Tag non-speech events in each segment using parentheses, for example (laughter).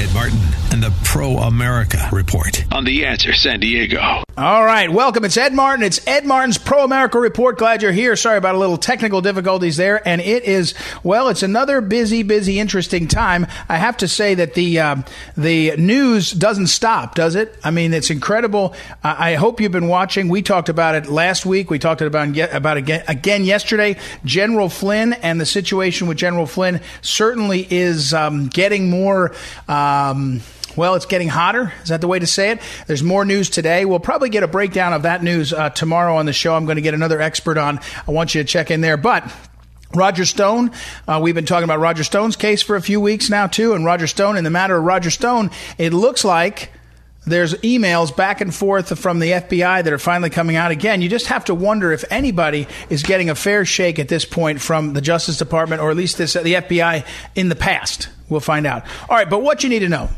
Ed Martin and the Pro America Report on The Answer San Diego. All right, welcome. It's Ed Martin. It's Ed Martin's Pro America Report. Glad you're here. Sorry about a little technical difficulties there. And it is, well, it's another busy, busy, interesting time. I have to say that the uh, the news doesn't stop, does it? I mean, it's incredible. I hope you've been watching. We talked about it last week. We talked about about again, again yesterday. General Flynn and the situation with General Flynn certainly is um, getting more. Um, well, it's getting hotter. Is that the way to say it? There's more news today. We'll probably get a breakdown of that news uh, tomorrow on the show. I'm going to get another expert on. I want you to check in there. But Roger Stone, uh, we've been talking about Roger Stone's case for a few weeks now, too. And Roger Stone, in the matter of Roger Stone, it looks like there's emails back and forth from the FBI that are finally coming out again. You just have to wonder if anybody is getting a fair shake at this point from the Justice Department or at least this, the FBI in the past. We'll find out. All right, but what you need to know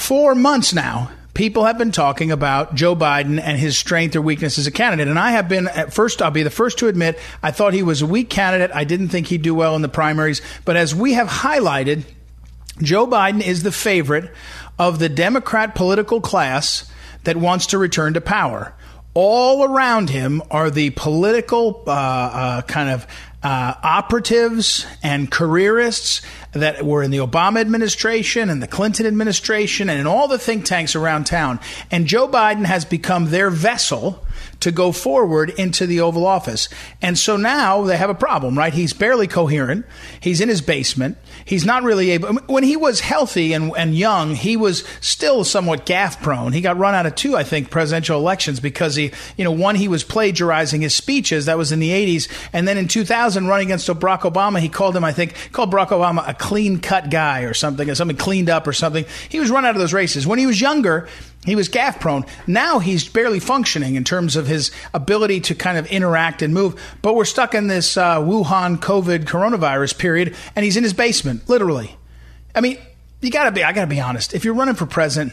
for months now, people have been talking about Joe Biden and his strength or weakness as a candidate. And I have been, at first, I'll be the first to admit, I thought he was a weak candidate. I didn't think he'd do well in the primaries. But as we have highlighted, Joe Biden is the favorite of the Democrat political class that wants to return to power. All around him are the political uh, uh, kind of uh, operatives and careerists that were in the Obama administration and the Clinton administration and in all the think tanks around town. And Joe Biden has become their vessel to go forward into the Oval Office. And so now they have a problem, right? He's barely coherent. He's in his basement. He's not really able. When he was healthy and, and young, he was still somewhat gaffe prone. He got run out of two, I think, presidential elections because he, you know, one, he was plagiarizing his speeches. That was in the 80s. And then in 2000, running against Barack Obama, he called him, I think, called Barack Obama a clean cut guy or something, or something cleaned up or something. He was run out of those races. When he was younger, he was gaff prone. Now he's barely functioning in terms of his ability to kind of interact and move. But we're stuck in this uh, Wuhan COVID coronavirus period, and he's in his basement, literally. I mean, you gotta be, I gotta be honest. If you're running for president,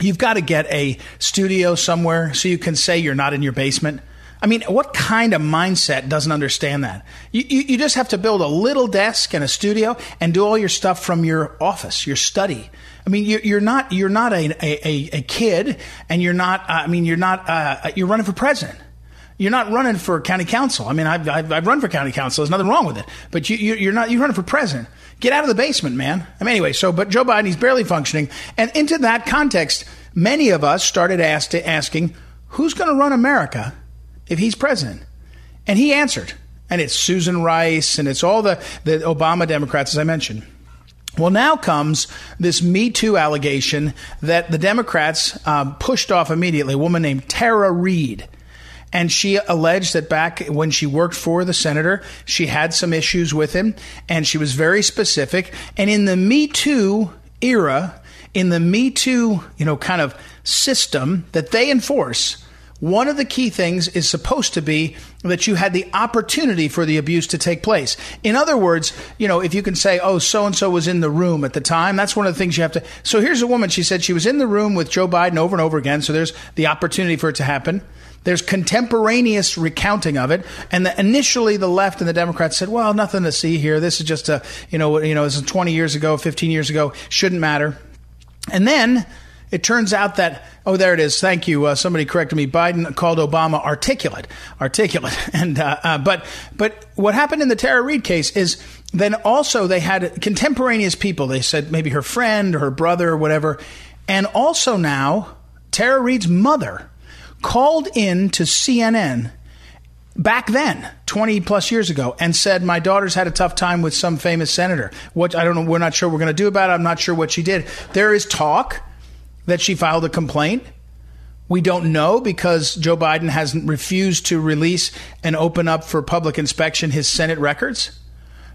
you've got to get a studio somewhere so you can say you're not in your basement. I mean, what kind of mindset doesn't understand that? You, you, you, just have to build a little desk and a studio and do all your stuff from your office, your study. I mean, you're, not you're not a, a, a kid, and you're not. Uh, I mean, you're not. Uh, you're running for president. You're not running for county council. I mean, I've, I've, I've run for county council. There's nothing wrong with it. But you, you, you're not. You're running for president. Get out of the basement, man. I mean, anyway. So, but Joe Biden, he's barely functioning, and into that context, many of us started asked, asking, who's going to run America if he's president? And he answered, and it's Susan Rice, and it's all the the Obama Democrats, as I mentioned. Well, now comes this Me Too allegation that the Democrats um, pushed off immediately. A woman named Tara Reade. And she alleged that back when she worked for the senator, she had some issues with him, and she was very specific. And in the Me Too era, in the Me Too, you know, kind of system that they enforce, one of the key things is supposed to be that you had the opportunity for the abuse to take place. In other words, you know, if you can say, oh, so and so was in the room at the time, that's one of the things you have to. So here's a woman, she said she was in the room with Joe Biden over and over again. So there's the opportunity for it to happen. There's contemporaneous recounting of it, and the, initially the left and the Democrats said, "Well, nothing to see here. This is just a, you know, you know, this is 20 years ago, 15 years ago. Shouldn't matter." And then it turns out that, oh, there it is. Thank you. Uh, somebody corrected me. Biden called Obama articulate, articulate. (laughs) And, uh, uh, but, but what happened in the Tara Reade case is then also they had contemporaneous people. They said maybe her friend or her brother or whatever. And also now, Tara Reade's mother called in to CNN back then, 20 plus years ago, and said, My daughter's had a tough time with some famous senator. What I don't know, we're not sure we're going to do about it. I'm not sure what she did. There is talk that she filed a complaint. We don't know because Joe Biden has refused to release and open up for public inspection his Senate records.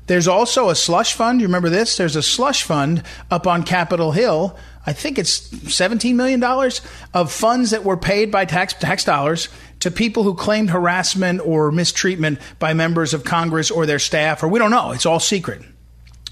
There's also a slush fund. You remember this? There's a slush fund up on Capitol Hill. I think it's $17 million of funds that were paid by tax, tax dollars to people who claimed harassment or mistreatment by members of Congress or their staff, or we don't know. It's all secret.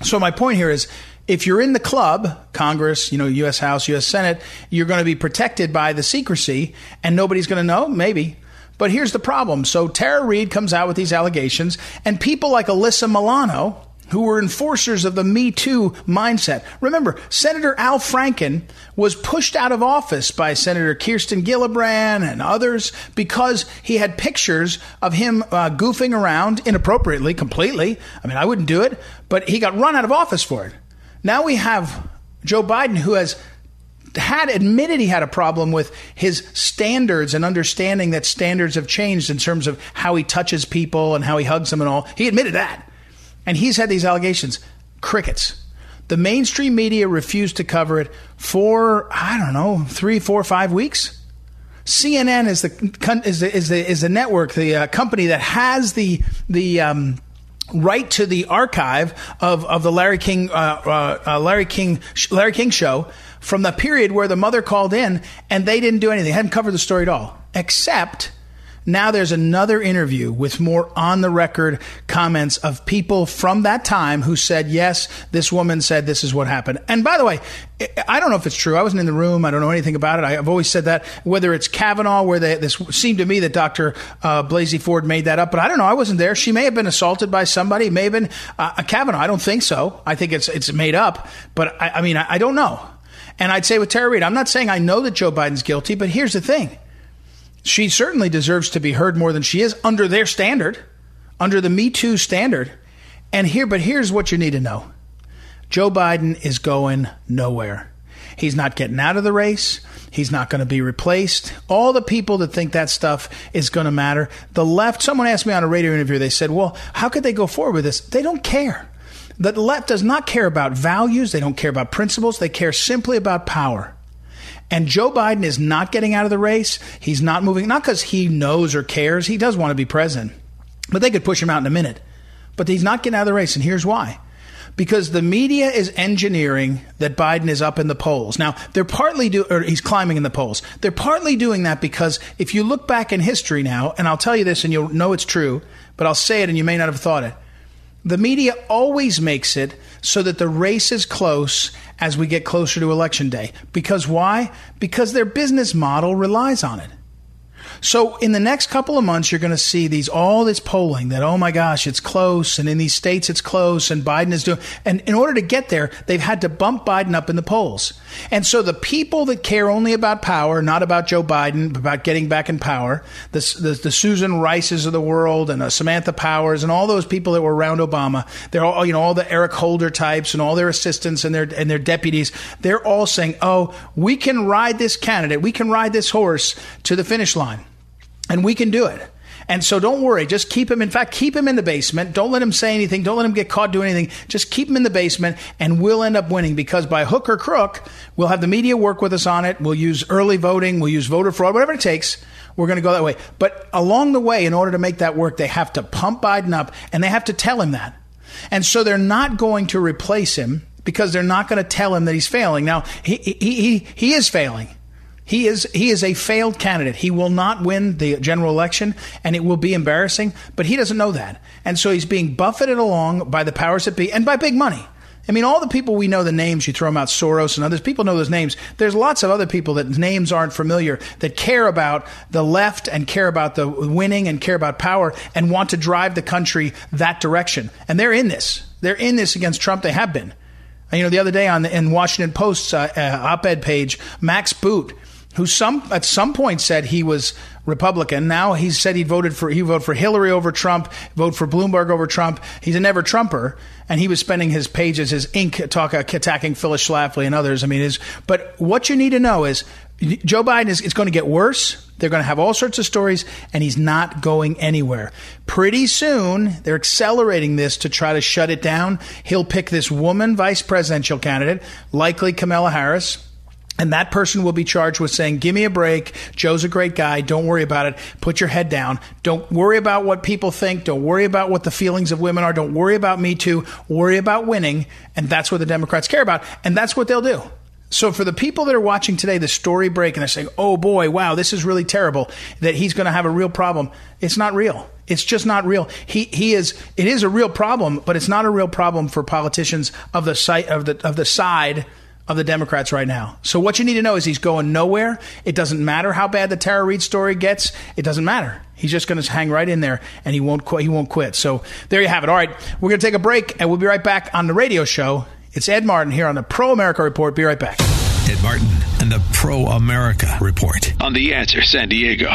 So my point here is if you're in the club, Congress, you know, U.S. House, U.S. Senate, you're going to be protected by the secrecy and nobody's going to know? Maybe. But here's the problem. So Tara Reade comes out with these allegations, and people like Alyssa Milano, who were enforcers of the Me Too mindset. Remember, Senator Al Franken was pushed out of office by Senator Kirsten Gillibrand and others because he had pictures of him uh, goofing around inappropriately, completely. I mean, I wouldn't do it, but he got run out of office for it. Now we have Joe Biden, who has had admitted he had a problem with his standards and understanding that standards have changed in terms of how he touches people and how he hugs them and all. He admitted that. And he's had these allegations. Crickets. The mainstream media refused to cover it for, I don't know, three, four, five weeks. CNN is the is the is the, is the network, the uh, company that has the the um, right to the archive of, of the Larry King, uh, uh, uh, Larry King, Larry King show from the period where the mother called in and they didn't do anything. They hadn't covered the story at all, except now there's another interview with more on the record comments of people from that time who said, yes, this woman said this is what happened. And by the way, I don't know if it's true. I wasn't in the room. I don't know anything about it. I've always said that. Whether it's Kavanaugh, where they, this seemed to me that Dr. Uh, Blasey Ford made that up, but I don't know. I wasn't there. She may have been assaulted by somebody. May have been uh, Kavanaugh. I don't think so. I think it's it's made up. But I, I mean, I, I don't know. And I'd say with Tara Reade, I'm not saying I know that Joe Biden's guilty, but here's the thing she certainly deserves to be heard more than she is under their standard, under the Me Too standard. And here, but here's what you need to know Joe Biden is going nowhere. He's not getting out of the race. He's not going to be replaced. All the people that think that stuff is going to matter. The left, someone asked me on a radio interview, they said, well, how could they go forward with this? They don't care. The left does not care about values. They don't care about principles. They care simply about power. And Joe Biden is not getting out of the race. He's not moving, not because he knows or cares. He does want to be president, but they could push him out in a minute. But he's not getting out of the race. And here's why because the media is engineering that Biden is up in the polls. Now, they're partly do, or he's climbing in the polls. They're partly doing that because if you look back in history now, and I'll tell you this and you'll know it's true, but I'll say it and you may not have thought it. The media always makes it so that the race is close as we get closer to election day. Because why? Because their business model relies on it. So in the next couple of months, you're going to see these all this polling that oh my gosh, it's close, and in these states it's close, and Biden is doing. And in order to get there, they've had to bump Biden up in the polls. And so the people that care only about power, not about Joe Biden, about getting back in power, the the, the Susan Rices of the world and uh, Samantha Powers and all those people that were around Obama, they're all you know all the Eric Holder types and all their assistants and their and their deputies, they're all saying, oh, we can ride this candidate, we can ride this horse to the finish line. And we can do it. And so don't worry. Just keep him. In fact, keep him in the basement. Don't let him say anything. Don't let him get caught doing anything. Just keep him in the basement and we'll end up winning because by hook or crook, we'll have the media work with us on it. We'll use early voting. We'll use voter fraud, whatever it takes. We're going to go that way. But along the way, in order to make that work, they have to pump Biden up and they have to tell him that. And so they're not going to replace him because they're not going to tell him that he's failing. Now, he, he, he, he is failing. He is he is a failed candidate. He will not win the general election, and it will be embarrassing. But he doesn't know that, and so he's being buffeted along by the powers that be and by big money. I mean, all the people we know the names, you throw them out, Soros and others, people know those names. There's lots of other people that names aren't familiar that care about the left and care about the winning and care about power and want to drive the country that direction. And they're in this. They're in this against Trump. They have been. You know, the other day on the in Washington Post's uh, uh, op-ed page, Max Boot who some at some point said he was Republican. Now he said he voted for he voted for Hillary over Trump, vote for Bloomberg over Trump. He's a never Trumper, and he was spending his pages, his ink, talk uh, attacking Phyllis Schlafly and others. I mean, is but what you need to know is Joe Biden is it's going to get worse. They're going to have all sorts of stories, and he's not going anywhere. Pretty soon, they're accelerating this to try to shut it down. He'll pick this woman vice presidential candidate, likely Kamala Harris And that person will be charged with saying, Give me a break. Joe's a great guy. Don't worry about it. Put your head down. Don't worry about what people think. Don't worry about what the feelings of women are. Don't worry about Me Too. Worry about winning. And that's what the Democrats care about. And that's what they'll do. So for the people that are watching today, the story break and they're saying, "Oh boy, wow, this is really terrible that he's going to have a real problem." It's not real. It's just not real. He he is. It is a real problem, but it's not a real problem for politicians of the site of the of the side of the Democrats right now. So what you need to know is he's going nowhere. It doesn't matter how bad the Tara Reade story gets. It doesn't matter. He's just going to hang right in there, and he won't quit. He won't quit. So there you have it. All right, we're going to take a break, and we'll be right back on the radio show. It's Ed Martin here on the Pro America Report. Be right back. Ed Martin and the Pro America Report on The Answer San Diego.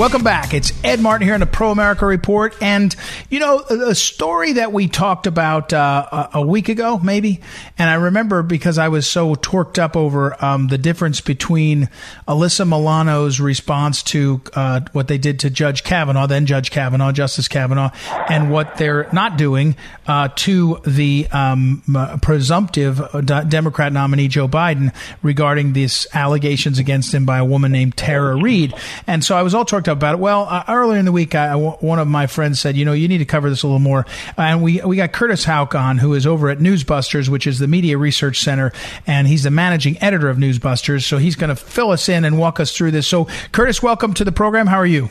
Welcome back. It's Ed Martin here in the Pro America Report. And, you know, a story that we talked about uh, a week ago, maybe. And I remember because I was so torqued up over um, the difference between Alyssa Milano's response to uh, what they did to Judge Kavanaugh, then Judge Kavanaugh, Justice Kavanaugh, and what they're not doing uh, to the um, presumptive Democrat nominee Joe Biden regarding these allegations against him by a woman named Tara Reade. And so I was all torqued about it. Well, uh, earlier in the week, I, one of my friends said, you know, you need to cover this a little more. And we, we got Curtis Houck on, who is over at Newsbusters, which is the media research center, and he's the managing editor of Newsbusters. So he's going to fill us in and walk us through this. So, Curtis, welcome to the program. How are you?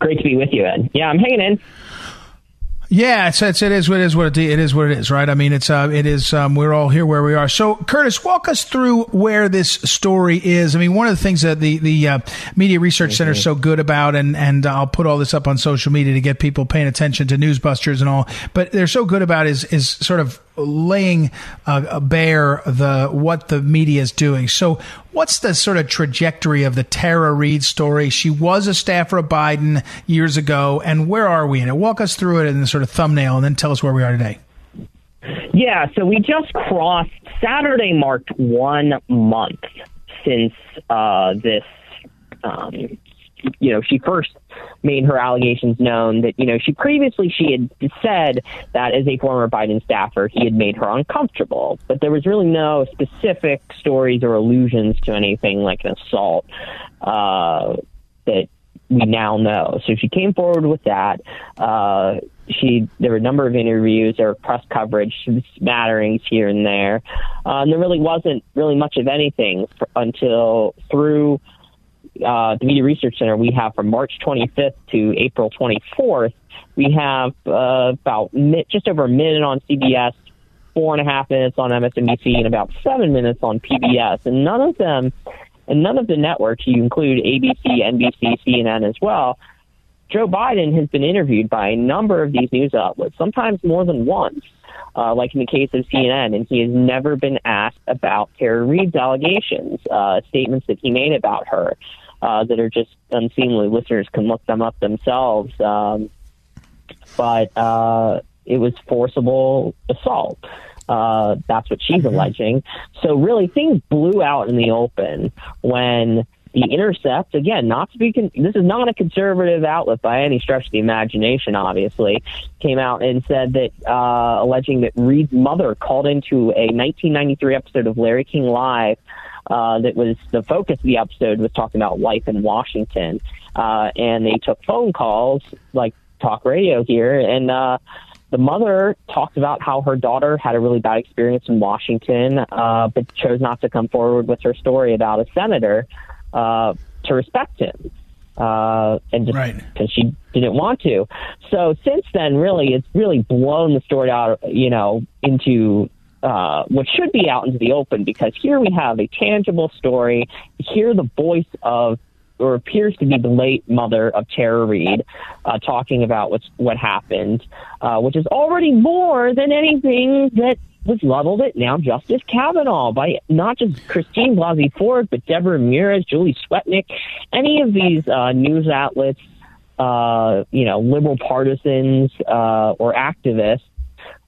Great to be with you, Ed. Yeah, I'm hanging in. Yeah, it's, it's it is what it is what it, it is what it is, right? I mean, it's uh, it is. Um, we're all here where we are. So, Curtis, walk us through where this story is. I mean, one of the things that the the uh, Media Research Center is so good about, and and I'll put all this up on social media to get people paying attention to Newsbusters and all. But they're so good about is is sort of laying uh, bare the what the media is doing. So, what's the sort of trajectory of the Tara Reade story? She was a staffer of Biden years ago, and where are we in it? Walk us through it in the sort of thumbnail, and then tell us where we are today. Yeah, so we just crossed Saturday marked one month since uh, this um, you know, she first made her allegations known that, you know, she previously she had said that as a former Biden staffer, he had made her uncomfortable, but there was really no specific stories or allusions to anything like an assault uh, that we now know. So she came forward with that. Uh, she there were a number of interviews, were press coverage, smatterings here and there, uh, and there really wasn't really much of anything for, until through uh, the Media Research Center, we have from March 25th to April 24th, we have uh, about mi- just over a minute on CBS, four and a half minutes on MSNBC, and about seven minutes on PBS. And none of them, and none of the networks, you include ABC, NBC, CNN as well, Joe Biden has been interviewed by a number of these news outlets, sometimes more than once. Uh, like in the case of CNN, and he has never been asked about Tara Reade's allegations, uh, statements that he made about her uh, that are just unseemly. Listeners can look them up themselves. Um, but uh, it was forcible assault. Uh, that's what she's mm-hmm. alleging. So really, things blew out in the open when the Intercept, again, not to be, con- this is not a conservative outlet by any stretch of the imagination, obviously, came out and said that, uh, alleging that Reade's mother called into a 1993 episode of Larry King Live uh, that was the focus of the episode was talking about life in Washington. Uh, and they took phone calls, like talk radio here, and uh, the mother talked about how her daughter had a really bad experience in Washington, uh, but chose not to come forward with her story about a senator uh, to respect him. Uh, and just because right. she didn't want to. So since then, really, it's really blown the story out, you know, into uh, what should be out into the open because here we have a tangible story. Hear the voice of or appears to be the late mother of Tara Reade, uh, talking about what's what happened, uh, which is already more than anything that was leveled at now Justice Kavanaugh by not just Christine Blasey Ford, but Deborah Ramirez, Julie Swetnick, any of these uh, news outlets, uh, you know, liberal partisans uh, or activists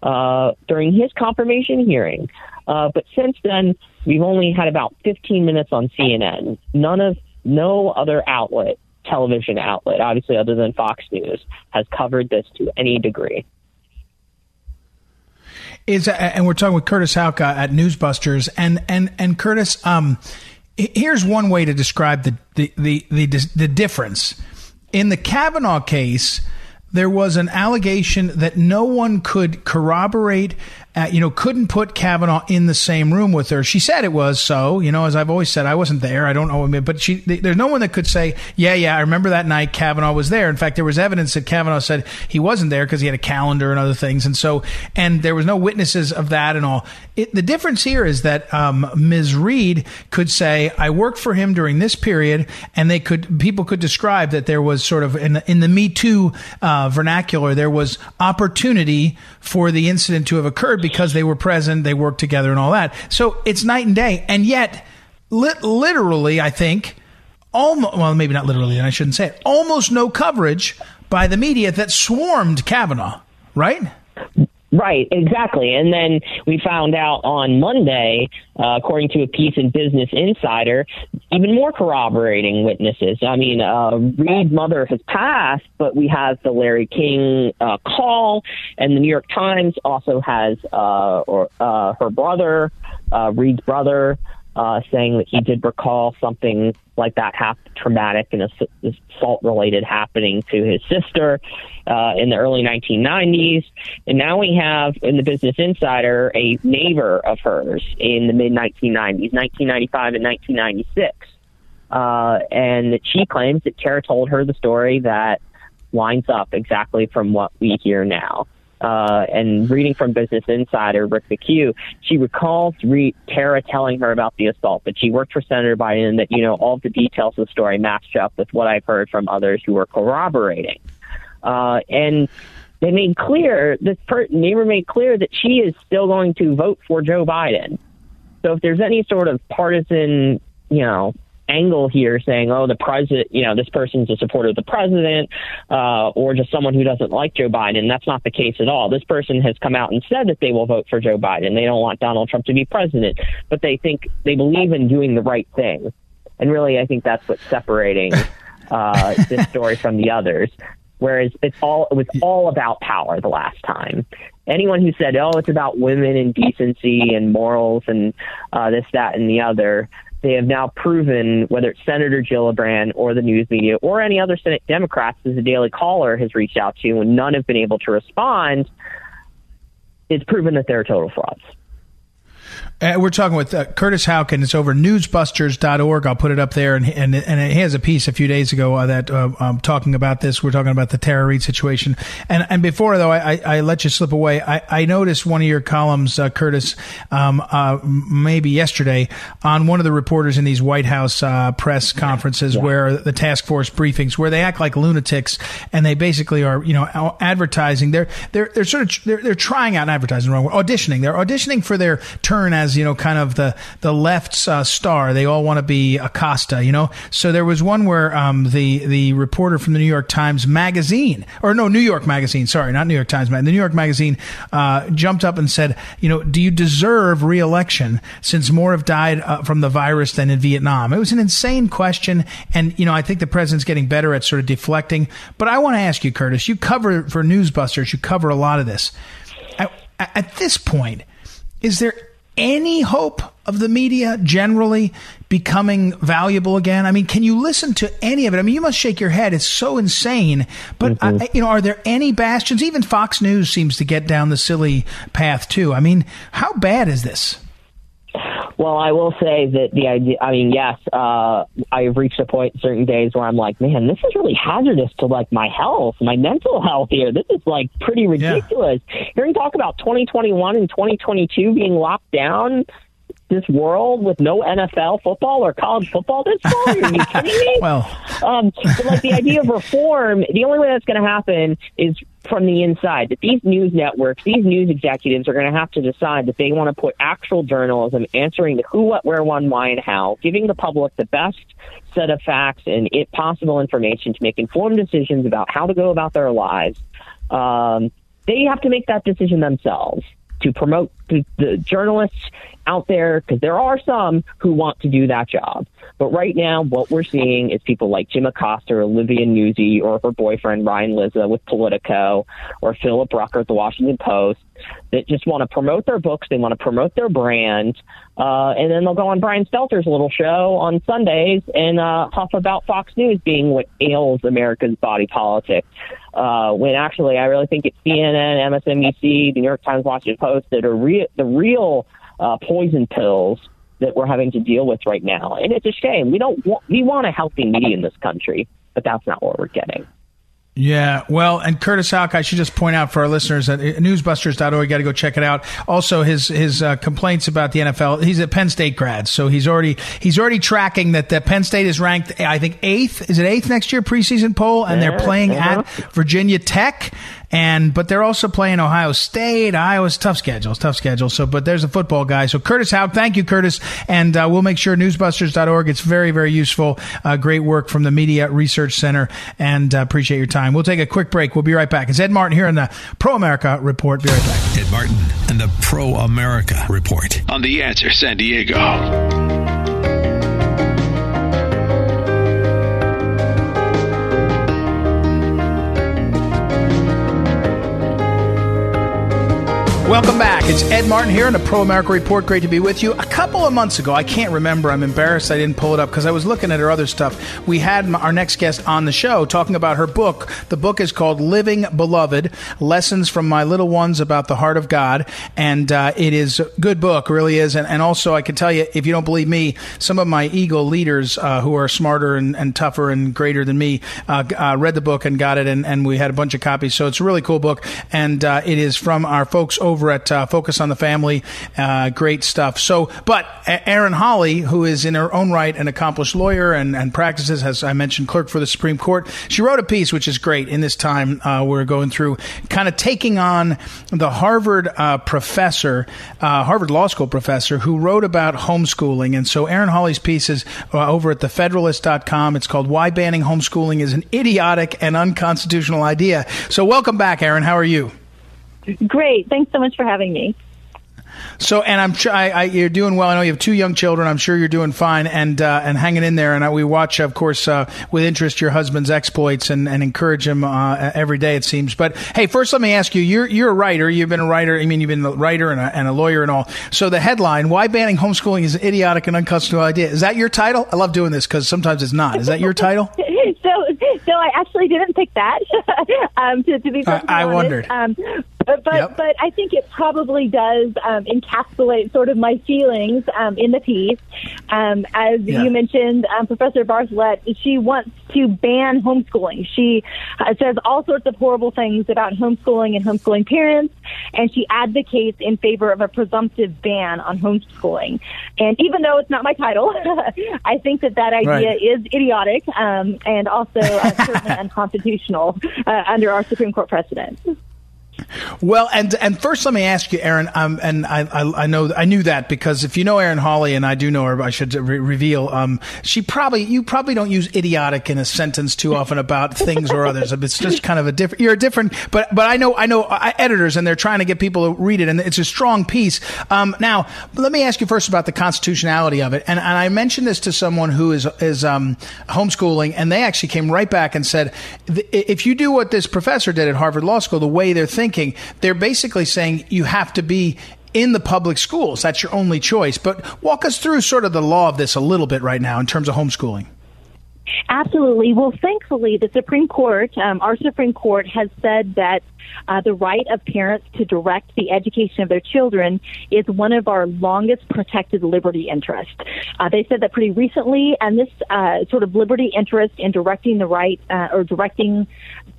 uh, during his confirmation hearing. Uh, but since then, we've only had about 15 minutes on CNN. None of, no other outlet, television outlet, obviously other than Fox News, has covered this to any degree. is, uh, and we're talking with Curtis Houck at Newsbusters, and and and Curtis, um, here's one way to describe the the the the, the difference in the Kavanaugh case. There was an allegation that no one could corroborate uh, you know, couldn't put Kavanaugh in the same room with her. She said it was so, you know, as I've always said, I wasn't there. I don't know, but she, there's no one that could say, yeah, yeah, I remember that night Kavanaugh was there. In fact, there was evidence that Kavanaugh said he wasn't there because he had a calendar and other things. And so, and there was no witnesses of that and all. It, the difference here is that, um, Ms. Reade could say, I worked for him during this period and they could, people could describe that there was sort of in the, in the Me Too, uh, vernacular, there was opportunity for the incident to have occurred because they were present, they worked together, and all that. So it's night and day. And yet, li- literally, I think, almost, well, maybe not literally, and I shouldn't say it, almost no coverage by the media that swarmed Kavanaugh, right? Right, exactly. And then we found out on Monday, uh, according to a piece in Business Insider, even more corroborating witnesses. I mean, uh, Reade's mother has passed, but we have the Larry King uh, call, and the New York Times also has uh, or, uh, her brother, uh, Reade's brother, uh, saying that he did recall something like that happened, traumatic and assault related happening to his sister uh, in the early 1990s. And now we have in the Business Insider a neighbor of hers in the mid 1990s, 1995 and 1996. Uh, and she claims that Tara told her the story that lines up exactly from what we hear now uh, and reading from Business Insider, Rick McHugh, she recalls re- Tara telling her about the assault, that she worked for Senator Biden, that, you know, all the details of the story matched up with what I've heard from others who were corroborating. Uh, and they made clear, this per- neighbor made clear that she is still going to vote for Joe Biden. So if there's any sort of partisan, you know, angle here saying, oh, the president, you know, this person's a supporter of the president, uh, or just someone who doesn't like Joe Biden. That's not the case at all. This person has come out and said that they will vote for Joe Biden. They don't want Donald Trump to be president, but they think they believe in doing the right thing. And really, I think that's what's separating (laughs) uh, this story from the others. Whereas it's all it was all about power the last time. Anyone who said, "Oh, it's about women and decency and morals and uh, this, that, and the other," they have now proven, whether it's Senator Gillibrand or the news media or any other Senate Democrats, as the Daily Caller has reached out to, and none have been able to respond, it's proven that they're total frauds. Uh, we're talking with uh, Curtis Houck, and it's over newsbusters.org. I'll put it up there. And, and, and he has a piece a few days ago uh, that uh, um, talking about this. We're talking about the Tara Reade situation. And and before, though, I, I, I let you slip away. I, I noticed one of your columns, uh, Curtis, um, uh, maybe yesterday, on one of the reporters in these White House press conferences yeah. where the task force briefings, where they act like lunatics and they basically are, you know, advertising. They're, they're, they're sort of, they're, they're trying out advertising, wrong, auditioning. They're auditioning for their turn as you know, kind of the the left's uh, star. They all want to be Acosta, you know. So there was one where um, the the reporter from the New York Times Magazine, or no, New York Magazine, sorry, not New York Times, the New York Magazine uh, jumped up and said, you know, do you deserve reelection since more have died uh, from the virus than in Vietnam? It was an insane question, and you know, I think the president's getting better at sort of deflecting. But I want to ask you, Curtis, you cover for Newsbusters, you cover a lot of this. At, at this point, is there any hope of the media generally becoming valuable again? I mean, can you listen to any of it? I mean, you must shake your head. It's so insane. But mm-hmm. I, you know, are there any bastions? Even Fox News seems to get down the silly path too. I mean, how bad is this? Well, I will say that the idea, I mean, yes, uh, I've reached a point certain days where I'm like, man, this is really hazardous to like my health, my mental health here. This is like pretty ridiculous. Yeah. Hearing talk about 2021 and 2022 being locked down this world with no NFL football or college football this fall? Are you (laughs) kidding me? well, um, but like the idea of reform, the only way that's going to happen is from the inside. That these news networks, these news executives are going to have to decide that they want to put actual journalism answering the who, what, where, when, why, and how, giving the public the best set of facts and it, possible information to make informed decisions about how to go about their lives. Um, they have to make that decision themselves to promote the, the journalists out there because there are some who want to do that job. But right now, what we're seeing is people like Jim Acosta, or Olivia Nuzzi, or her boyfriend Ryan Lizza with Politico, or Philip Rucker at the Washington Post that just want to promote their books, they want to promote their brand, uh, and then they'll go on Brian Stelter's little show on Sundays and uh, huff about Fox News being what ails America's body politic. Uh, when actually, I really think it's CNN, MSNBC, the New York Times, Washington Post that are the real uh, poison pills that we're having to deal with right now. And it's a shame. We don't want, we want a healthy media in this country, but that's not what we're getting. Yeah, well, and Curtis Houck, I should just point out for our listeners at newsbusters.org, you got to go check it out. Also, his his uh, complaints about the NFL. He's a Penn State grad, so he's already he's already tracking that the Penn State is ranked, I think eighth. Is it eighth next year preseason poll? And they're playing uh-huh. at Virginia Tech and but they're also playing Ohio State. Iowa's tough schedule, tough schedule. So, but there's a football guy. So Curtis Houck, thank you, Curtis, and uh, we'll make sure newsbusters.org. It's very, very useful. Uh, great work from the Media Research Center, and uh, appreciate your time. We'll take a quick break. We'll be right back. It's Ed Martin here in the Pro America Report. Be right back. Ed Martin and the Pro America Report on the Answer San Diego. Welcome back. It's Ed Martin here on the Pro America Report. Great to be with you. A couple of months ago, I can't remember. I'm embarrassed I didn't pull it up because I was looking at her other stuff. We had our next guest on the show talking about her book. The book is called Living Beloved Lessons from My Little Ones About the Heart of God. And uh, it is a good book, really is. And, and, also, I can tell you, if you don't believe me, some of my Eagle leaders uh, who are smarter and, and, tougher and greater than me uh, uh, read the book and got it. And, and, we had a bunch of copies. So it's a really cool book. And uh, it is from our folks over over at uh, Focus on the Family. Uh, great stuff. So, but Erin Hawley, who is in her own right an accomplished lawyer and, and practices, as I mentioned, clerk for the Supreme Court, she wrote a piece which is great in this time uh, we're going through, kind of taking on the Harvard uh, professor, uh, Harvard Law School professor, who wrote about homeschooling. And so Erin Hawley's piece is uh, over at thefederalist.com. It's called Why Banning Homeschooling is an Idiotic and Unconstitutional Idea. So, welcome back, Erin. How are you? Great. Thanks so much for having me. So, and I'm sure I, I, you're doing well. I know you have two young children. I'm sure you're doing fine and uh, and hanging in there. And I, we watch, of course, uh, with interest your husband's exploits and, and encourage him uh, every day. It seems. But hey, first, let me ask you: you're you're a writer. You've been a writer. I mean, you've been a writer and a, and a lawyer and all. So the headline: Why banning homeschooling is an idiotic and unconstitutional idea. Is that your title? I love doing this because sometimes it's not. Is that your title? (laughs) so, so I actually didn't pick that. (laughs) um, to, to be I, I wondered. Um, but yep. but I think it probably does um, encapsulate sort of my feelings um, in the piece. Um, as yeah. you mentioned, um, Professor Bartholet, she wants to ban homeschooling. She uh, says all sorts of horrible things about homeschooling and homeschooling parents, and she advocates in favor of a presumptive ban on homeschooling. And even though it's not my title, (laughs) I think that that idea right. is idiotic um, and also uh, certainly (laughs) unconstitutional uh, under our Supreme Court precedent. Well, and and first, let me ask you, Erin. Um, and I, I, I know I knew that because if you know Erin Hawley, and I do know her, I should re- reveal. Um, she probably you probably don't use idiotic in a sentence too often about things or others. It's just (laughs) kind of a different. You're a different, but but I know I know uh, editors, and they're trying to get people to read it, and it's a strong piece. Um, now, let me ask you first about the constitutionality of it, and and I mentioned this to someone who is is um, homeschooling, and they actually came right back and said, if you do what this professor did at Harvard Law School, the way they're thinking thinking. They're basically saying you have to be in the public schools. That's your only choice. But walk us through sort of the law of this a little bit right now in terms of homeschooling. Absolutely. Well, thankfully, the Supreme Court, um, our Supreme Court, has said that uh, the right of parents to direct the education of their children is one of our longest protected liberty interests. Uh, they said that pretty recently, and this uh, sort of liberty interest in directing the right uh, or directing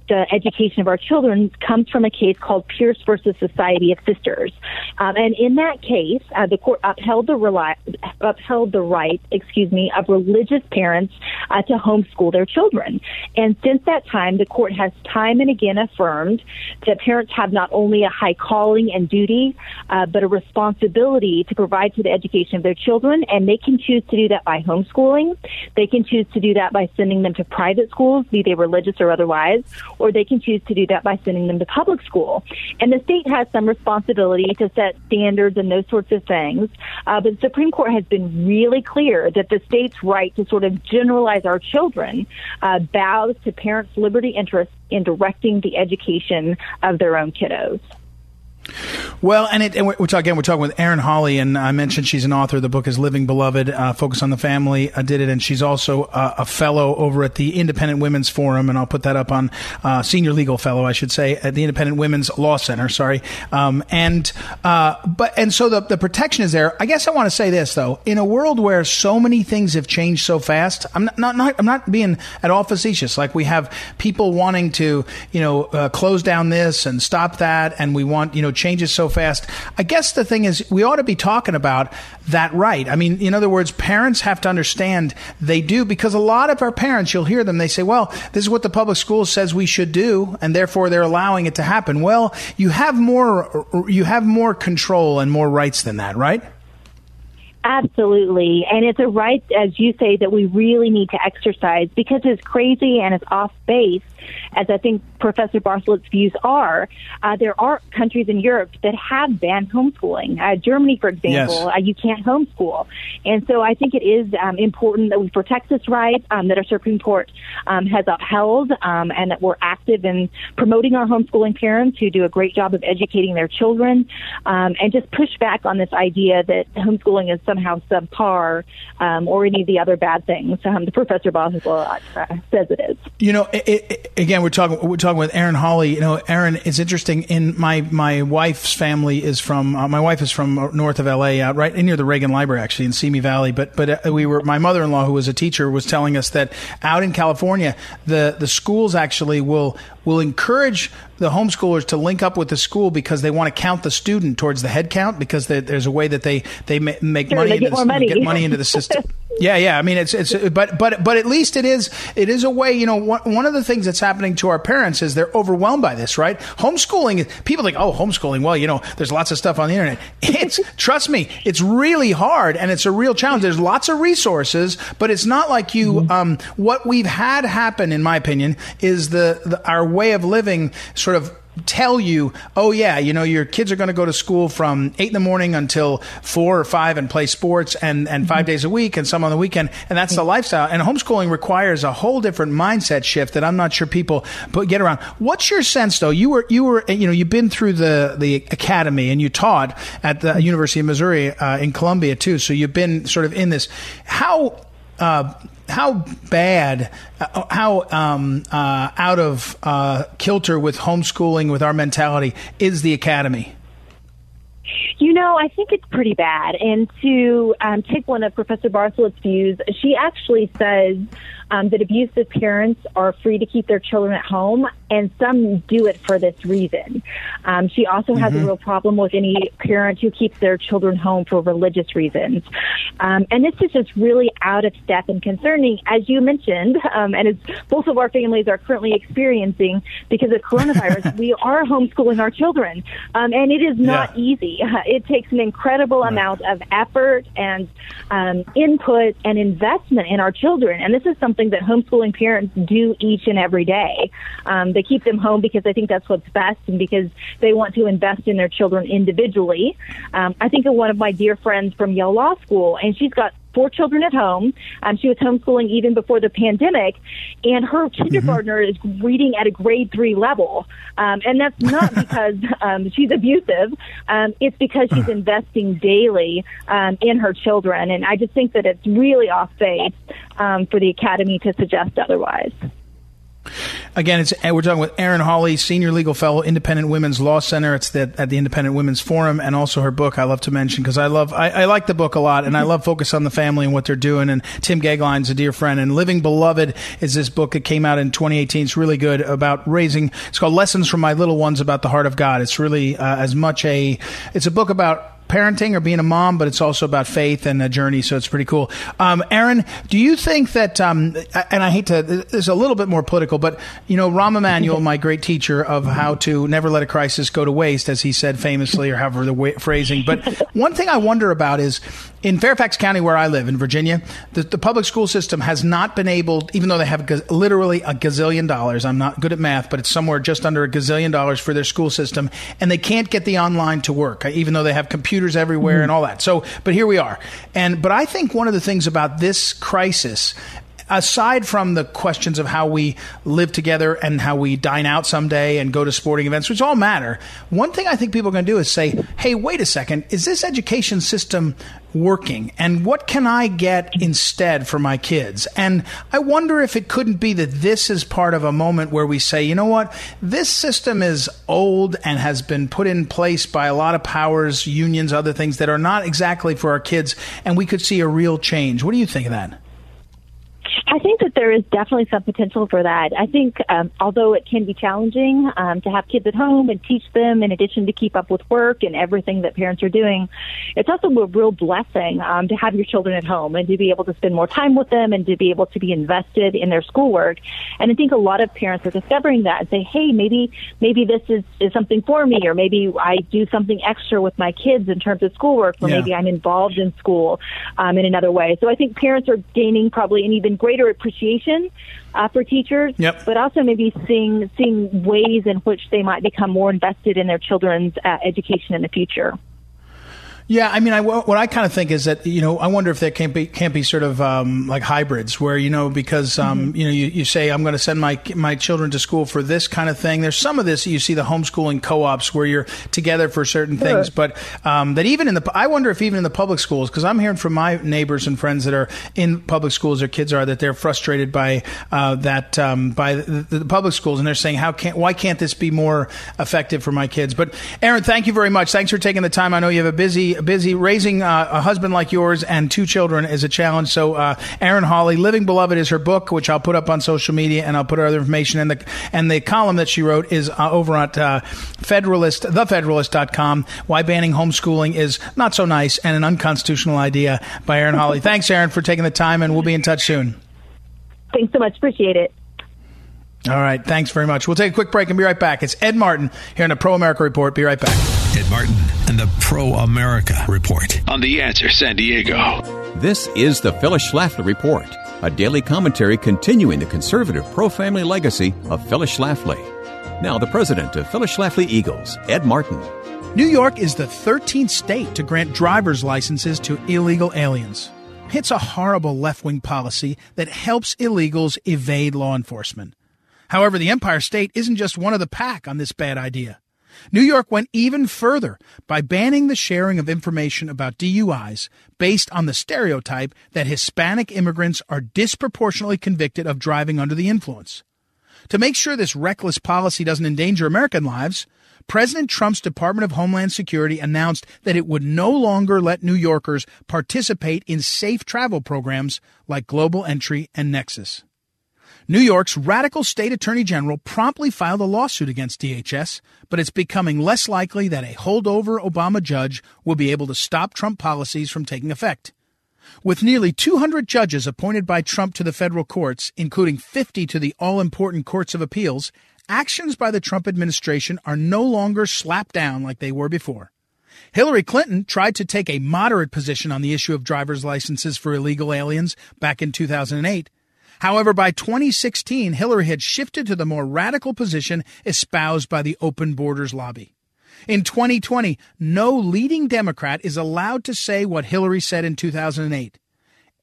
the education of our children comes from a case called Pierce versus Society of Sisters. Um, and in that case, uh, the court upheld the, reli- upheld the right, excuse me, of religious parents uh, to homeschool their children. And since that time, the court has time and again affirmed that parents have not only a high calling and duty, uh, but a responsibility to provide for the education of their children, and they can choose to do that by homeschooling. They can choose to do that by sending them to private schools, be they religious or otherwise, or they can choose to do that by sending them to public school. And the state has some responsibility to set standards and those sorts of things. Uh, but the Supreme Court has been really clear that the state's right to sort of generalize our children uh, bows to parents' liberty interests in directing the education of their own kiddos. Well, and, it, and we're, talking again. We're talking with Erin Hawley, and I mentioned she's an author. The book is "Living Beloved," uh, focus on the family. I did it, and she's also uh, a fellow over at the Independent Women's Forum, and I'll put that up on uh, senior legal fellow, I should say, at the Independent Women's Law Center. Sorry, um, and uh, but and so the the protection is there. I guess I want to say this though: in a world where so many things have changed so fast, I'm not, not, not I'm not being at all facetious. Like we have people wanting to you know uh, close down this and stop that, and we want you know changes so fast. I guess the thing is, we ought to be talking about that right. I mean, in other words, parents have to understand they do because a lot of our parents, you'll hear them, they say, well, this is what the public school says we should do, and therefore they're allowing it to happen. Well, you have more, you have more control and more rights than that, right? Absolutely. And it's a right, as you say, that we really need to exercise because it's crazy and it's off base as I think Professor Bartholet's views are, uh, there are countries in Europe that have banned homeschooling. Uh, Germany, for example, yes. uh, you can't homeschool. And so I think it is um, important that we protect this right, um, that our Supreme Court um, has upheld, um, and that we're active in promoting our homeschooling parents who do a great job of educating their children, um, and just push back on this idea that homeschooling is somehow subpar um, or any of the other bad things um, the Professor Bartholet uh, says it is. You know, it, it, again, we're talking we're talking with Erin Hawley. You know, Erin, it's interesting. In my my wife's family is from uh, my wife is from north of L.A. out right near the Reagan Library, actually in Simi Valley. But but uh, we were my mother in law who was a teacher was telling us that out in California, the the schools actually will will encourage the homeschoolers to link up with the school because they want to count the student towards the head count because there's a way that they they make sure, money, they get, the, money. get money into the system. (laughs) Yeah, yeah. I mean, it's it's but but but at least it is it is a way. You know, one, one of the things that's happening to our parents is they're overwhelmed by this. Right? Homeschooling. People think, oh, homeschooling. Well, you know, there's lots of stuff on the internet. (laughs) It's trust me, it's really hard and it's a real challenge. There's lots of resources, but it's not like you. Mm-hmm. Um, what we've had happen, in my opinion, is the, the our way of living sort of tell you, oh yeah, you know, your kids are going to go to school from eight in the morning until four or five and play sports and, and 5 mm-hmm. days a week and some on the weekend. And that's the lifestyle. And homeschooling requires a whole different mindset shift that I'm not sure people get around. What's your sense though? You were, you were, you know, you've been through the, the academy and you taught at the University of Missouri uh, in Columbia too. So you've been sort of in this. How, uh, how bad, uh, how um, uh, out of uh, kilter with homeschooling, with our mentality, is the academy? You know, I think it's pretty bad. And to um, take one of Professor Bartholet's views, she actually says um, that abusive parents are free to keep their children at home, and some do it for this reason. Um, she also has mm-hmm. a real problem with any parent who keeps their children home for religious reasons. Um, and this is just really out of step and concerning, as you mentioned, um, and as both of our families are currently experiencing because of coronavirus. (laughs) we are homeschooling our children, um, and it is not yeah. easy. (laughs) It takes an incredible right. amount of effort and um, input and investment in our children, and this is something that homeschooling parents do each and every day. Um, they keep them home because they think that's what's best and because they want to invest in their children individually. Um, I think of one of my dear friends from Yale Law School, and she's got four children at home. Um, she was homeschooling even before the pandemic, and her kindergartner mm-hmm. is reading at a grade three level. Um, and that's not (laughs) because um, she's abusive. Um, it's because she's investing daily um, in her children. And I just think that it's really off base um, for the academy to suggest otherwise. Again, it's we're talking with Erin Hawley, senior legal fellow, Independent Women's Law Center. It's the, at the Independent Women's Forum, and also her book. I love to mention because I love I, I, like the book a lot, and I love focus on the family and what they're doing. And Tim Goeglein's a dear friend, and Living Beloved is this book that came out in 2018. It's really good about raising. It's called Lessons from My Little Ones about the Heart of God. It's really uh, as much a it's a book about parenting or being a mom, but it's also about faith and a journey. So it's pretty cool. Um, Erin, do you think that? Um, and I hate to. This is a little bit more political, but you know, Rahm Emanuel, my great teacher of how to never let a crisis go to waste, as he said famously, or however the way, phrasing. But (laughs) one thing I wonder about is in Fairfax County, where I live in Virginia, the, the public school system has not been able, even though they have g- literally a gazillion dollars. I'm not good at math, but it's somewhere just under a gazillion dollars for their school system, and they can't get the online to work, even though they have computers everywhere mm-hmm. and all that. So, but here we are. And but I think one of the things about this crisis aside from the questions of how we live together and how we dine out someday and go to sporting events, which all matter, one thing I think people are going to do is say, hey, wait a second, is this education system working? And what can I get instead for my kids? And I wonder if it couldn't be that this is part of a moment where we say, you know what, this system is old and has been put in place by a lot of powers, unions, other things that are not exactly for our kids, and we could see a real change. What do you think of that? I think that there is definitely some potential for that. I think, um, although it can be challenging um, to have kids at home and teach them, in addition to keep up with work and everything that parents are doing, it's also a real blessing um, to have your children at home and to be able to spend more time with them and to be able to be invested in their schoolwork. And I think a lot of parents are discovering that and say, "Hey, maybe maybe this is is something for me, or maybe I do something extra with my kids in terms of schoolwork, or yeah. maybe I'm involved in school um, in another way." So I think parents are gaining probably an even greater greater appreciation uh, for teachers, yep. but also maybe seeing seeing ways in which they might become more invested in their children's uh, education in the future. Yeah, I mean, I, what I kind of think is that you know, I wonder if there can't be can't be sort of um, like hybrids where you know because um, mm-hmm. you know you, you say I'm going to send my my children to school for this kind of thing. There's some of this you see the homeschooling co-ops where you're together for certain sure. things, but um, that even in the I wonder if even in the public schools because I'm hearing from my neighbors and friends that are in public schools, their kids are that they're frustrated by uh, that um, by the, the, public schools and they're saying how can't why can't this be more effective for my kids? But Erin, thank you very much. Thanks for taking the time. I know you have a busy busy. Raising uh, a husband like yours and two children is a challenge. So, uh, Erin Hawley, "Living Beloved" is her book, which I'll put up on social media, and I'll put her other information. And the and the column that she wrote is uh, over at uh, Federalist, thefederalist.com. Why banning homeschooling is not so nice and an unconstitutional idea by Erin Hawley. (laughs) Thanks, Aaron, for taking the time, and we'll be in touch soon. Thanks so much. Appreciate it. All right. Thanks very much. We'll take a quick break and be right back. It's Ed Martin here in the Pro America Report. Be right back. Ed Martin and the Pro America Report on The Answer San Diego. This is the Phyllis Schlafly Report, a daily commentary continuing the conservative pro family legacy of Phyllis Schlafly. Now, the president of Phyllis Schlafly Eagles, Ed Martin. New York is the 13th state to grant driver's licenses to illegal aliens. It's a horrible left wing policy that helps illegals evade law enforcement. However, the Empire State isn't just one of the pack on this bad idea. New York went even further by banning the sharing of information about DUIs based on the stereotype that Hispanic immigrants are disproportionately convicted of driving under the influence. To make sure this reckless policy doesn't endanger American lives, President Trump's Department of Homeland Security announced that it would no longer let New Yorkers participate in safe travel programs like Global Entry and Nexus. New York's radical state attorney general promptly filed a lawsuit against DHS, but it's becoming less likely that a holdover Obama judge will be able to stop Trump policies from taking effect. With nearly 200 judges appointed by Trump to the federal courts, including 50 to the all important courts of appeals, actions by the Trump administration are no longer slapped down like they were before. Hillary Clinton tried to take a moderate position on the issue of driver's licenses for illegal aliens back in 2008, However, by 2016, Hillary had shifted to the more radical position espoused by the open borders lobby. In 2020, no leading Democrat is allowed to say what Hillary said in 2008.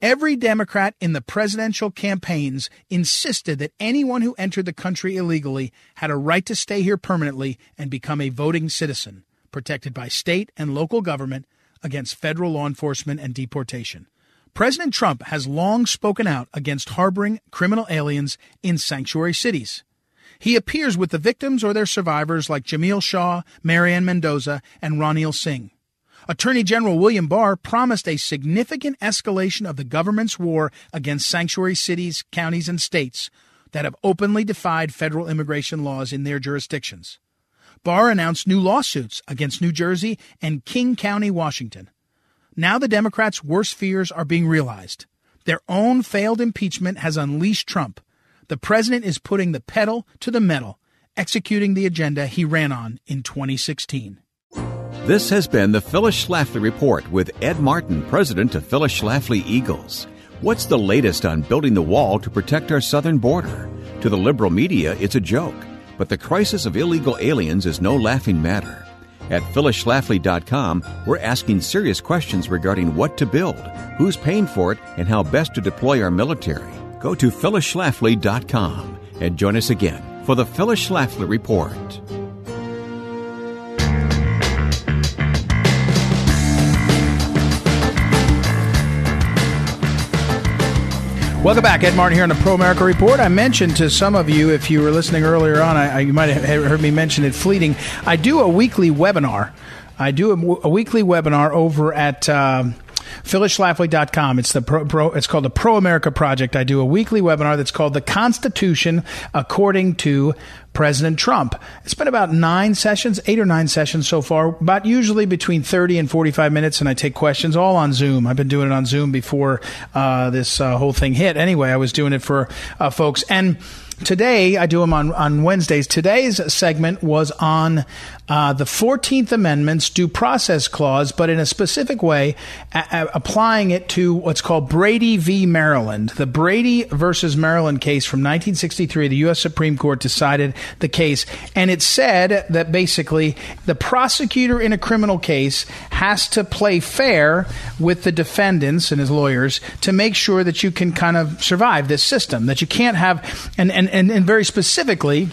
Every Democrat in the presidential campaigns insisted that anyone who entered the country illegally had a right to stay here permanently and become a voting citizen, protected by state and local government against federal law enforcement and deportation. President Trump has long spoken out against harboring criminal aliens in sanctuary cities. He appears with the victims or their survivors like Jamiel Shaw, Marianne Mendoza, and Ronil Singh. Attorney General William Barr promised a significant escalation of the government's war against sanctuary cities, counties, and states that have openly defied federal immigration laws in their jurisdictions. Barr announced new lawsuits against New Jersey and King County, Washington. Now the Democrats' worst fears are being realized. Their own failed impeachment has unleashed Trump. The president is putting the pedal to the metal, executing the agenda he ran on in 2016. This has been the Phyllis Schlafly Report with Ed Martin, president of Phyllis Schlafly Eagles. What's the latest on building the wall to protect our southern border? To the liberal media, it's a joke. But the crisis of illegal aliens is no laughing matter. At phyllisschlafly.com, we're asking serious questions regarding what to build, who's paying for it, and how best to deploy our military. Go to phyllisschlafly.com and join us again for the Phyllis Schlafly Report. Welcome back, Ed Martin here on the Pro America Report. I mentioned to some of you, if you were listening earlier on, I, you might have heard me mention it fleeting. I do a weekly webinar. I do a, a weekly webinar over at. Um, phyllisschlafly.com. It's the pro, pro, it's called the Pro America Project. I do a weekly webinar that's called the Constitution according to President Trump. It's been about nine sessions, eight or nine sessions so far, about usually between 30 and 45 minutes, and I take questions all on Zoom. I've been doing it on Zoom before uh, this uh, whole thing hit. Anyway, I was doing it for uh, folks. And Today, I do them on, on Wednesdays. Today's segment was on uh, the 14th Amendment's due process clause, but in a specific way, a- a- applying it to what's called Brady v. Maryland. The Brady versus Maryland case from 1963, the U.S. Supreme Court decided the case, and it said that basically the prosecutor in a criminal case has to play fair with the defendants and his lawyers to make sure that you can kind of survive this system, that you can't have, and, and and, and very specifically,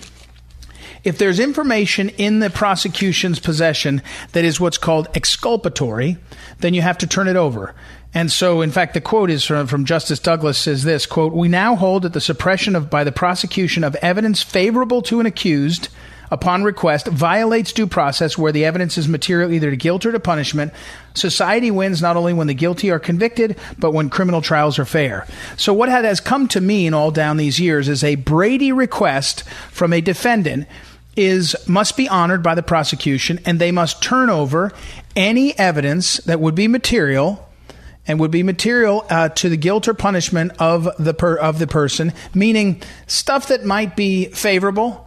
if there's information in the prosecution's possession that is what's called exculpatory, then you have to turn it over. And so, in fact, the quote is from, from Justice Douglas says this quote, We now hold that the suppression of by the prosecution of evidence favorable to an accused upon request violates due process where the evidence is material either to guilt or to punishment. Society wins not only when the guilty are convicted, but when criminal trials are fair. So what has come to mean all down these years is a Brady request from a defendant is must be honored by the prosecution and they must turn over any evidence that would be material and would be material uh, to the guilt or punishment of the per, of the person, meaning stuff that might be favorable,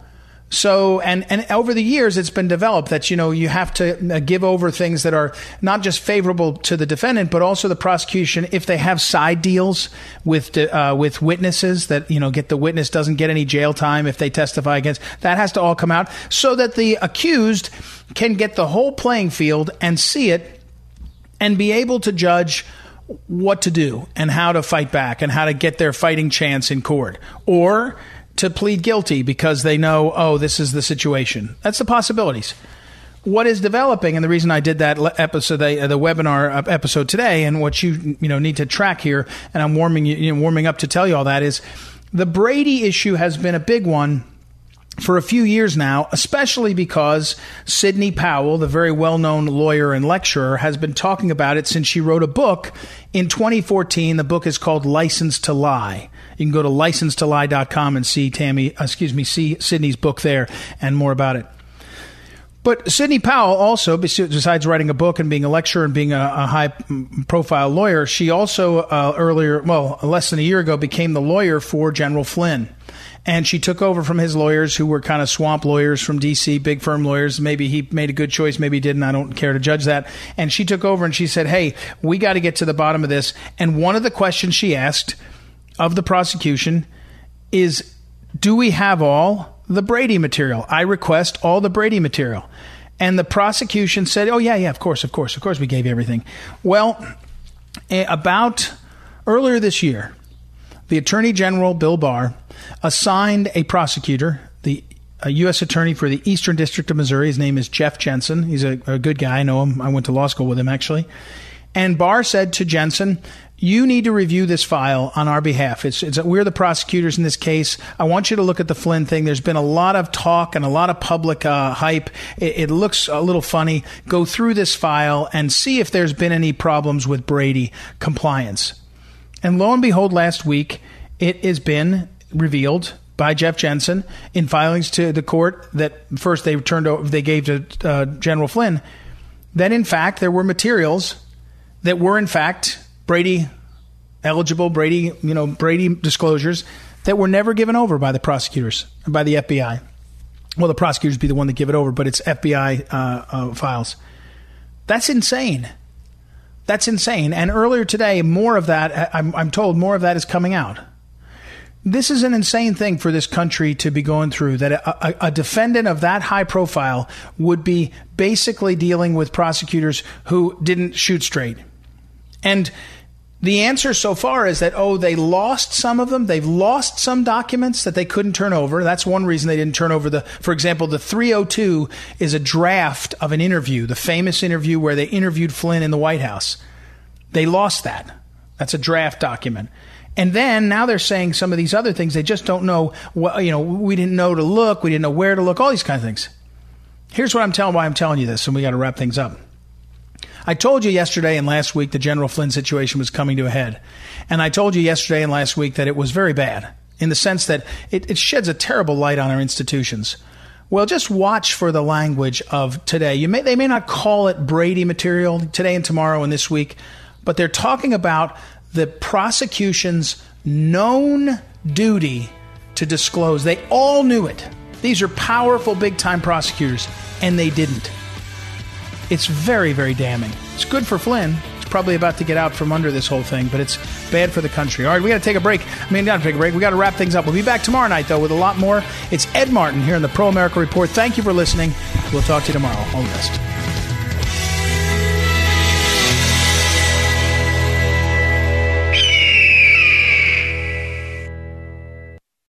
so, and, and over the years, it's been developed that, you know, you have to uh, give over things that are not just favorable to the defendant, but also the prosecution if they have side deals with, uh, with witnesses that, you know, get the witness doesn't get any jail time if they testify against. That has to all come out so that the accused can get the whole playing field and see it and be able to judge what to do and how to fight back and how to get their fighting chance in court. Or, to plead guilty because they know, oh, this is the situation. That's the possibilities. What is developing, and the reason I did that episode, the, uh, the webinar uh, episode today, and what you you know need to track here, and I'm warming you know, warming up to tell you all that is the Brady issue has been a big one for a few years now, especially because Sidney Powell, the very well known lawyer and lecturer, has been talking about it since she wrote a book in 2014. The book is called License to Lie. You can go to licensetolie.com and see Tammy, uh, excuse me, see Sidney's book there and more about it. But Sidney Powell also, besides writing a book and being a lecturer and being a, a high profile lawyer, she also uh, earlier, well, less than a year ago, became the lawyer for General Flynn. And she took over from his lawyers who were kind of swamp lawyers from DC, big firm lawyers. Maybe he made a good choice, maybe he didn't. I don't care to judge that. And she took over and she said, Hey, we got to get to the bottom of this. And one of the questions she asked of the prosecution is do we have all the Brady material? I request all the Brady material. And the prosecution said, oh, yeah, yeah, of course, of course, of course, we gave you everything. Well, eh, about earlier this year, the Attorney General, Bill Barr, assigned a prosecutor, the a U.S. attorney for the Eastern District of Missouri. His name is Jeff Jensen. He's a, a good guy. I know him. I went to law school with him, actually. And Barr said to Jensen, you need to review this file on our behalf. It's, it's, we're the prosecutors in this case. I want you to look at the Flynn thing. There's been a lot of talk and a lot of public uh, hype. It, it, looks a little funny. Go through this file and see if there's been any problems with Brady compliance. And lo and behold, last week it has been revealed by Jeff Jensen in filings to the court that first they turned over, they gave to uh, General Flynn, that in fact there were materials that were in fact Brady eligible Brady, you know, Brady disclosures that were never given over by the prosecutors, by the FBI. Well, the prosecutors be the one that give it over, but it's FBI uh, uh, files. That's insane. That's insane. And earlier today, more of that, I'm, I'm told more of that is coming out. This is an insane thing for this country to be going through that a, a, a, defendant of that high profile would be basically dealing with prosecutors who didn't shoot straight. And the answer so far is that, oh, they lost some of them. They've lost some documents that they couldn't turn over. That's one reason they didn't turn over the, for example, the 302 is a draft of an interview, the famous interview where they interviewed Flynn in the White House. They lost that. That's a draft document. And then now they're saying some of these other things. They just don't know what, you know, we didn't know to look. We didn't know where to look, all these kind of things. Here's what I'm telling, why I'm telling you this, and we got to wrap things up. I told you yesterday and last week the General Flynn situation was coming to a head. And I told you yesterday and last week that it was very bad in the sense that it, it sheds a terrible light on our institutions. Well, just watch for the language of today. You may, they may not call it Brady material today and tomorrow and this week, but they're talking about the prosecution's known duty to disclose. They all knew it. These are powerful, big time prosecutors, and they didn't. It's very, very damning. It's good for Flynn. He's probably about to get out from under this whole thing, but it's bad for the country. All right, we got to take a break. I mean, got to take a break. We got to wrap things up. We'll be back tomorrow night, though, with a lot more. It's Ed Martin here in the Pro America Report. Thank you for listening. We'll talk to you tomorrow. All the best.